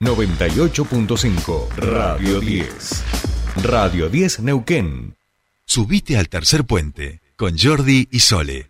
98.5 Radio 10. Radio 10 Neuquén. Subite al tercer puente con Jordi y Sole.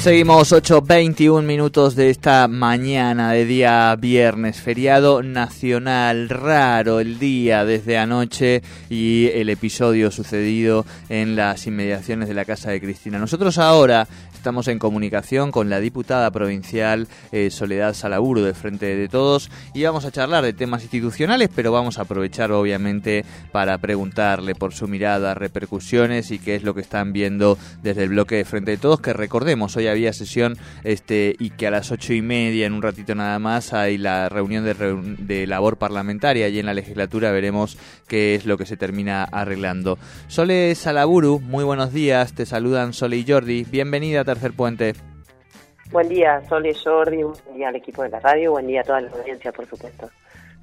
Seguimos 8.21 minutos de esta mañana de día viernes, feriado nacional, raro el día desde anoche y el episodio sucedido en las inmediaciones de la casa de Cristina. Nosotros ahora Estamos en comunicación con la diputada provincial eh, Soledad Salaburu de Frente de Todos y vamos a charlar de temas institucionales, pero vamos a aprovechar obviamente para preguntarle por su mirada, repercusiones y qué es lo que están viendo desde el bloque de Frente de Todos, que recordemos, hoy había sesión este y que a las ocho y media, en un ratito nada más, hay la reunión de, labor parlamentaria. Y en la legislatura veremos qué es lo que se termina arreglando. Sole Salaburu, muy buenos días, te saludan Sole y Jordi, bienvenida Tercer Puente. Buen día, Sol y Jordi, buen día al equipo de la radio, buen día a toda la audiencia, por supuesto.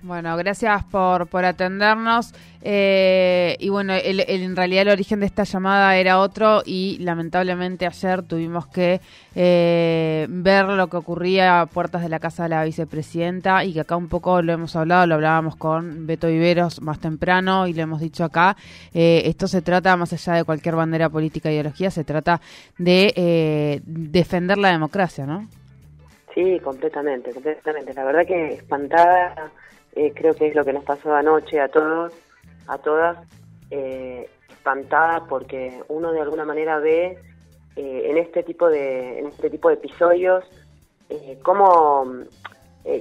Bueno, gracias por, por atendernos. Eh, y bueno, el, en realidad el origen de esta llamada era otro y lamentablemente ayer tuvimos que eh, ver lo que ocurría a puertas de la casa de la vicepresidenta y que acá un poco lo hemos hablado, lo hablábamos con Beto Iberos más temprano y lo hemos dicho acá. Eh, esto se trata, más allá de cualquier bandera política e ideología, se trata de defender la democracia, ¿no? Sí, completamente, completamente. La verdad que espantada eh, creo que es lo que nos pasó anoche a todos, a todas, eh, espantada porque uno de alguna manera ve eh, en este tipo de en este tipo de episodios cómo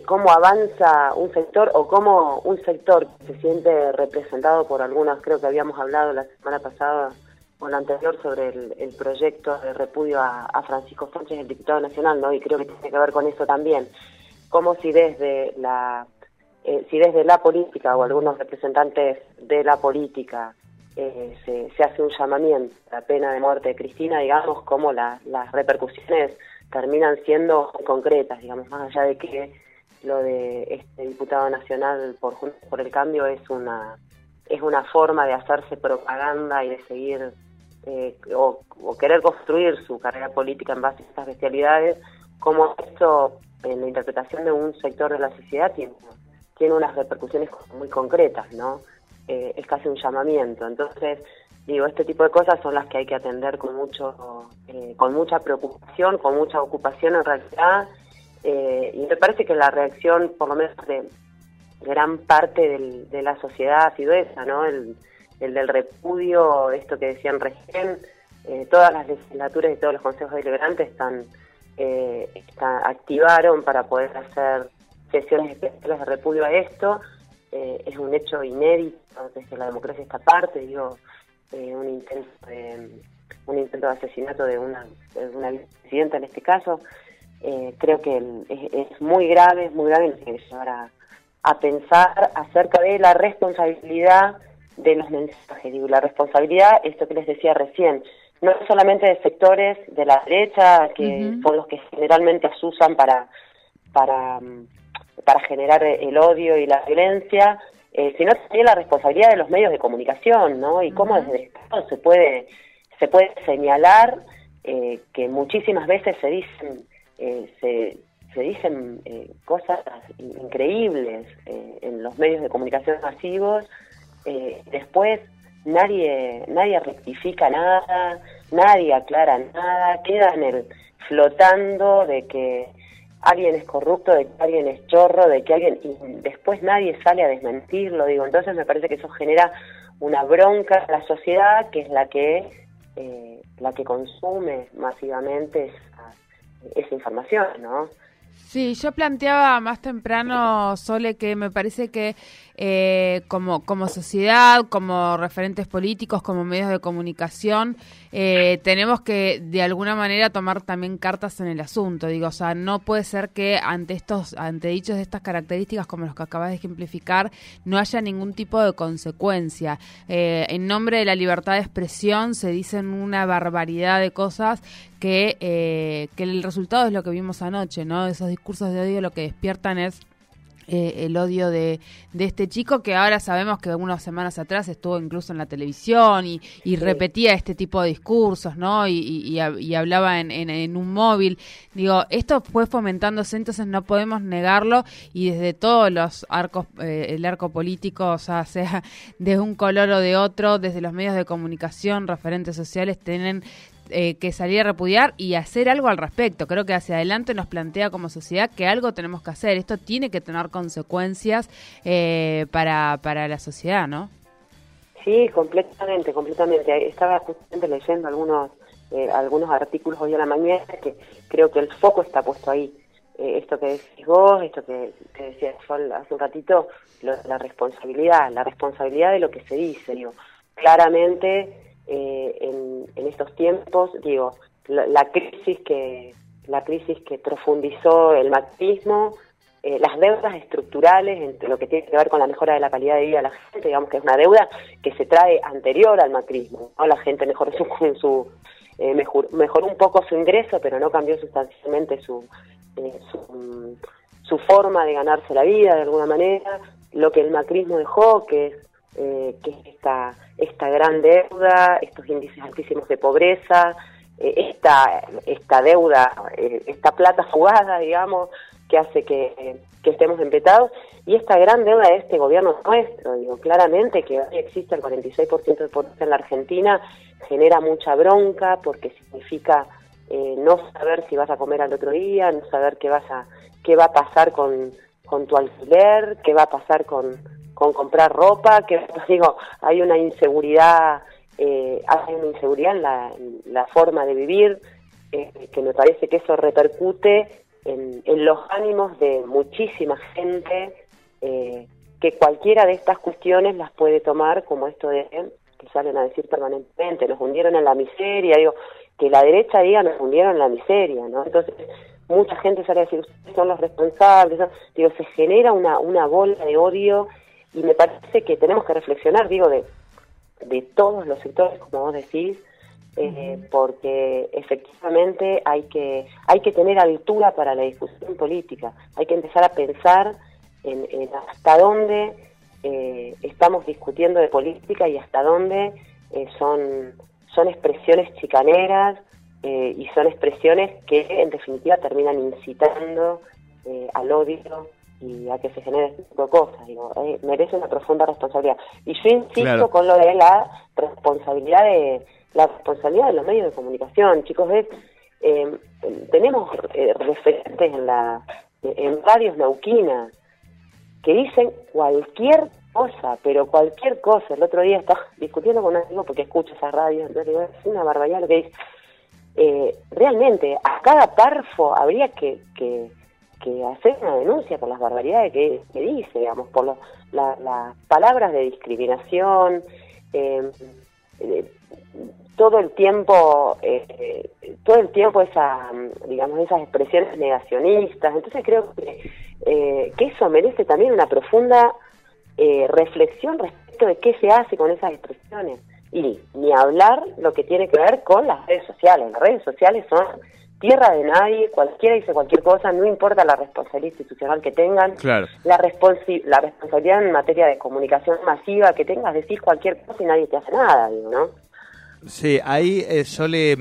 cómo avanza un sector o cómo un sector se siente representado por algunas, creo que habíamos hablado la semana pasada o la anterior sobre el, proyecto de repudio a, a, Francisco Sánchez, el diputado nacional, ¿no? Y creo que tiene que ver con eso también. Como si desde la eh, si desde la política o algunos representantes de la política eh, se, hace un llamamiento a la pena de muerte de Cristina, digamos, como las repercusiones terminan siendo concretas, digamos, más allá de que lo de este diputado nacional por por el Cambio es una es una forma de hacerse propaganda y de seguir eh, o, querer construir su carrera política en base a estas bestialidades, como esto en la interpretación de un sector de la sociedad tiene tiene unas repercusiones muy concretas, ¿no? Eh, es casi un llamamiento. Entonces, digo, este tipo de cosas son las que hay que atender con mucho, eh, con mucha preocupación, con mucha ocupación en realidad. Eh, y me parece que la reacción, por lo menos de gran parte de la sociedad ha sido ¿no? El, del repudio, esto que decían recién, todas las legislaturas y todos los consejos deliberantes están, están activaron para poder hacer sesiones especiales de repudio a esto. Eh, es un hecho inédito desde la democracia esta parte, digo, eh, un intento de un intento de asesinato de una, de una vicepresidenta en este caso. Eh, creo que es, muy grave, es muy grave nos tiene que llevar a, a pensar acerca de la responsabilidad de los mensajes. Digo, la responsabilidad, esto que les decía recién, no es solamente de sectores de la derecha, que son los que generalmente usan para, para mm, para generar el odio y la violencia, eh, sino también la responsabilidad de los medios de comunicación, ¿no? Y cómo desde el Estado se puede, se puede señalar eh, que muchísimas veces se dicen, eh, se, se dicen cosas increíbles en los medios de comunicación masivos, después nadie, nadie rectifica nada, nadie aclara nada, quedan el flotando de que alguien es corrupto, de que alguien es chorro, de que alguien... y después nadie sale a desmentirlo, digo, entonces me parece que eso genera una bronca en la sociedad que es la que eh, la que consume masivamente esa, esa información, ¿no? Sí, yo planteaba más temprano, Sole, que me parece que eh, como, como sociedad, como referentes políticos, como medios de comunicación, eh, tenemos que de alguna manera tomar también cartas en el asunto. Digo, o sea, no puede ser que ante estos, ante dichos de estas características como los que acabas de ejemplificar, no haya ningún tipo de consecuencia. Eh, en nombre de la libertad de expresión se dicen una barbaridad de cosas que, que el resultado es lo que vimos anoche, ¿no? Esos discursos de odio lo que despiertan es eh, el odio de, de, este chico que ahora sabemos que unas semanas atrás estuvo incluso en la televisión y, y repetía este tipo de discursos, ¿no? Y, y, y hablaba en, en, en, un móvil. Digo, esto fue fomentándose, entonces no podemos negarlo y desde todos los arcos, eh, el arco político, o sea, sea de un color o de otro, desde los medios de comunicación, referentes sociales, tienen eh, que salir a repudiar y hacer algo al respecto. Creo que hacia adelante nos plantea como sociedad que algo tenemos que hacer. Esto tiene que tener consecuencias eh, para, para la sociedad, ¿no? Sí, completamente, completamente. Estaba justamente leyendo algunos eh, algunos artículos hoy a la mañana que creo que el foco está puesto ahí. Eh, esto que decís vos, esto que, que decía Sol hace un ratito, lo, la responsabilidad, la responsabilidad de lo que se dice. Digo, claramente eh, en, en, estos tiempos, digo, la, la, crisis que la crisis que profundizó el macrismo, eh, las deudas estructurales entre lo que tiene que ver con la mejora de la calidad de vida de la gente, digamos que es una deuda que se trae anterior al macrismo, ¿no? La gente mejoró su, su eh, mejor, mejoró un poco su ingreso, pero no cambió sustancialmente su, eh, su, su forma de ganarse la vida de alguna manera, lo que el macrismo dejó, que es eh, que es esta, esta gran deuda, estos índices altísimos de pobreza, eh, esta, esta deuda, eh, esta plata fugada, digamos, que hace que, que estemos empetados, y esta gran deuda de este gobierno nuestro, digo, claramente que hoy existe el 46% de pobreza en la Argentina, genera mucha bronca porque significa eh, no saber si vas a comer al otro día, no saber qué vas a, qué va a pasar con, con tu alquiler, qué va a pasar con, con comprar ropa, que digo, hay una inseguridad, eh, hay una inseguridad en la, la forma de vivir, eh, que me parece que eso repercute en, los ánimos de muchísima gente, eh, que cualquiera de estas cuestiones las puede tomar como esto de que salen a decir permanentemente, nos hundieron en la miseria, digo, que la derecha diga nos hundieron en la miseria, ¿no? Entonces, mucha gente sale a decir, ustedes son los responsables, digo, se genera una, una bola de odio y me parece que tenemos que reflexionar, digo, de, de todos los sectores, como vos decís, eh, porque efectivamente hay que, hay que tener altura para la discusión política, hay que empezar a pensar en, en hasta dónde eh, estamos discutiendo de política y hasta dónde eh, son, son expresiones chicaneras y son expresiones que en definitiva terminan incitando al odio y a que se genere este tipo de cosas. Digo, eh, merece una profunda responsabilidad. Y yo insisto claro. con lo de la responsabilidad de la responsabilidad de los medios de comunicación, chicos. Es, eh, tenemos eh, referentes en la en radios neuquinas que dicen cualquier cosa, pero cualquier cosa. El otro día estaba discutiendo con un amigo porque escucho esa radio, digo, es una barbaridad lo que dice. Eh, realmente, a cada párrafo habría que, que que hacer una denuncia por las barbaridades que, que dice, digamos, por las la, palabras de discriminación, eh, todo el tiempo, eh, todo el tiempo esa, digamos, esas expresiones negacionistas. Entonces creo que, eh, que eso merece también una profunda eh, reflexión respecto de qué se hace con esas expresiones. Y ni hablar lo que tiene que ver con las redes sociales. Las redes sociales son tierra de nadie, cualquiera dice cualquier cosa, no importa la responsabilidad institucional que tengan, claro. la, responsi la responsabilidad en materia de comunicación masiva que tengas, decir cualquier cosa y nadie te hace nada, digo, ¿no? Sí, ahí eh, Sole,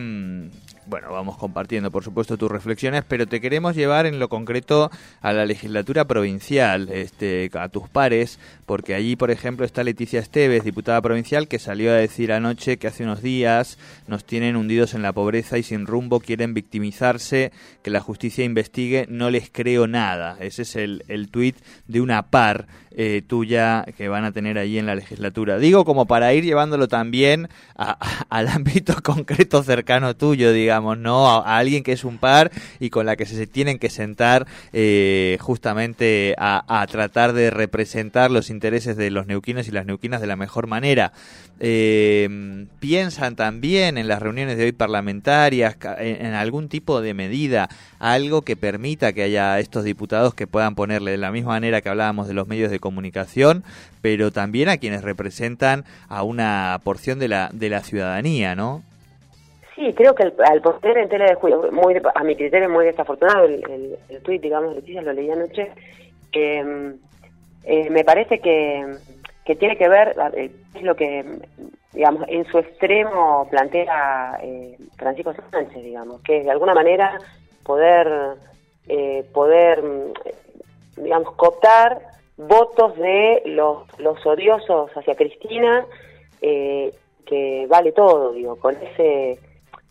bueno, vamos compartiendo por supuesto tus reflexiones, pero te queremos llevar en lo concreto a la legislatura provincial, este, a tus pares, porque allí, por ejemplo, está Leticia Esteves, diputada provincial, que salió a decir anoche que hace unos días nos tienen hundidos en la pobreza y sin rumbo, quieren victimizarse, que la justicia investigue, no les creo nada. Ese es el, el tuit de una par eh, tuya que van a tener allí en la legislatura. Digo como para ir llevándolo también a, al ámbito concreto cercano tuyo, digamos, ¿no? A, alguien que es un par y con la que se tienen que sentar eh, justamente a, tratar de representar los intereses de los neuquinos y las neuquinas de la mejor manera. Eh, piensan también en las reuniones de hoy parlamentarias, en, en algún tipo de medida, algo que permita que haya estos diputados que puedan ponerle de la misma manera que hablábamos de los medios de comunicación, pero también a quienes representan a una porción de la, de la ciudadanía, ¿no? Sí, creo que al poner en tela de juicio, muy, a mi criterio muy desafortunado, el, el, el tuit, digamos, Leticia, lo leí anoche, eh, me parece que, que tiene que ver, eh, es lo que, digamos, en su extremo plantea eh, Francisco Sánchez, digamos, que de alguna manera poder, eh, poder, digamos, cooptar votos de los, los odiosos hacia Cristina, que vale todo, digo, con ese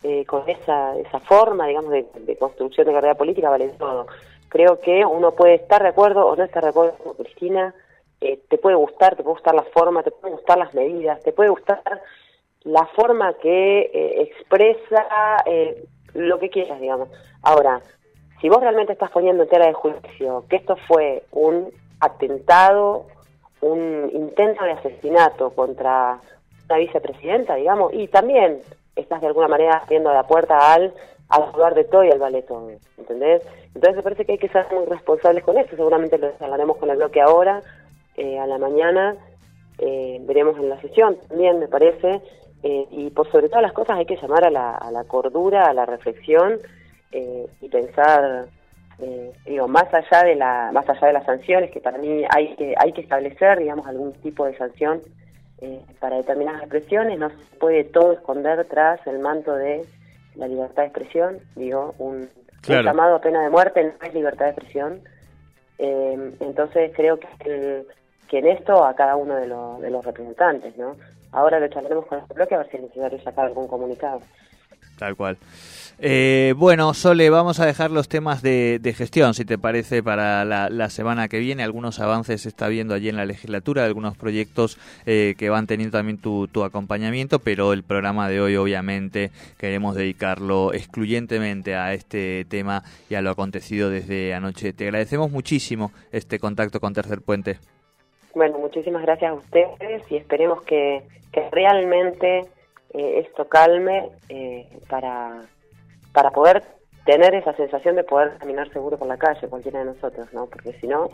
eh, con esa, esa forma, digamos, de, construcción de carrera política vale todo. Creo que uno puede estar de acuerdo o no estar de acuerdo con Cristina, eh, te puede gustar, te puede gustar la forma, te pueden gustar las medidas, te puede gustar la forma que eh, expresa eh, lo que quieras, digamos. Ahora, si vos realmente estás poniendo en tela de juicio que esto fue un atentado, un intento de asesinato contra una vicepresidenta, digamos, y también estás de alguna manera haciendo la puerta al al lugar de todo y al vale todo, ¿entendés? Entonces me parece que hay que ser muy responsables con eso, seguramente lo hablaremos con el bloque ahora, eh, a la mañana, eh, veremos en la sesión también, me parece, eh, y por sobre todas las cosas hay que llamar a la, a la cordura, a la reflexión eh, y pensar, digo, más allá de la, más allá de las sanciones, que para mí hay que, hay que establecer, digamos, algún tipo de sanción eh, para determinadas expresiones, no se puede todo esconder tras el manto de la libertad de expresión, digo, un, Claro. un llamado a pena de muerte no es libertad de expresión. Eh, entonces creo que, el- que en esto a cada uno de, los de los representantes, ¿no? Ahora lo charlaremos con el bloque a ver si es necesario sacar algún comunicado. Tal cual. Eh, bueno, Sole, vamos a dejar los temas de, de gestión, si te parece, para la, semana que viene. Algunos avances se está viendo allí en la legislatura, algunos proyectos eh, que van teniendo también tu, tu acompañamiento, pero el programa de hoy, obviamente, queremos dedicarlo excluyentemente a este tema y a lo acontecido desde anoche. Te agradecemos muchísimo este contacto con Tercer Puente. Bueno, muchísimas gracias a ustedes y esperemos que, que realmente eh, esto calme eh, para, para poder tener esa sensación de poder caminar seguro por la calle, cualquiera de nosotros, ¿no? Porque si no,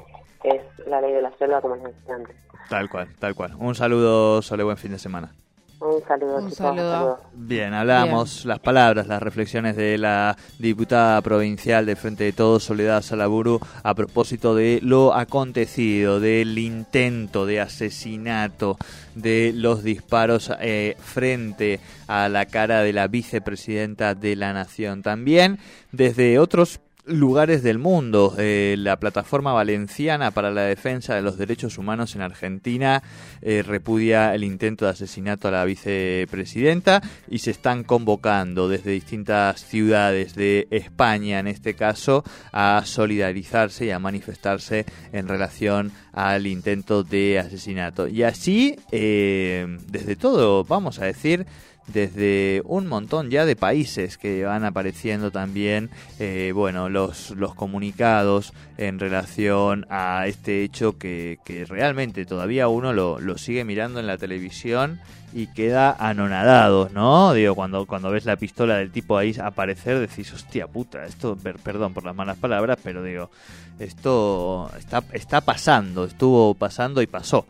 es la ley de la selva como les decía antes. Tal cual, tal cual. Un saludo, Sole, buen fin de semana. Un saludo, Un saludo. Bien, hablamos las palabras, las reflexiones de la diputada provincial del Frente de Todos, Soledad Salaburu, a propósito de lo acontecido, del intento de asesinato, de los disparos eh, frente a la cara de la vicepresidenta de la Nación. También desde otros lugares del mundo. Eh, la plataforma valenciana para la defensa de los derechos humanos en Argentina eh, repudia el intento de asesinato a la vicepresidenta y se están convocando desde distintas ciudades de España, en este caso, a solidarizarse y a manifestarse en relación al intento de asesinato. Y así, eh, desde todo, vamos a decir, desde un montón ya de países que van apareciendo también, eh, bueno, los, los comunicados en relación a este hecho que, que realmente todavía uno lo, lo sigue mirando en la televisión y queda anonadado, ¿no? Digo, cuando, cuando ves la pistola del tipo ahí aparecer, decís, hostia puta, esto, per- perdón por las malas palabras, pero digo, esto está, está pasando, estuvo pasando y pasó.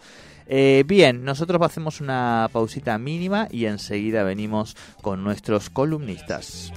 Eh, bien, nosotros hacemos una pausita mínima y enseguida venimos con nuestros columnistas.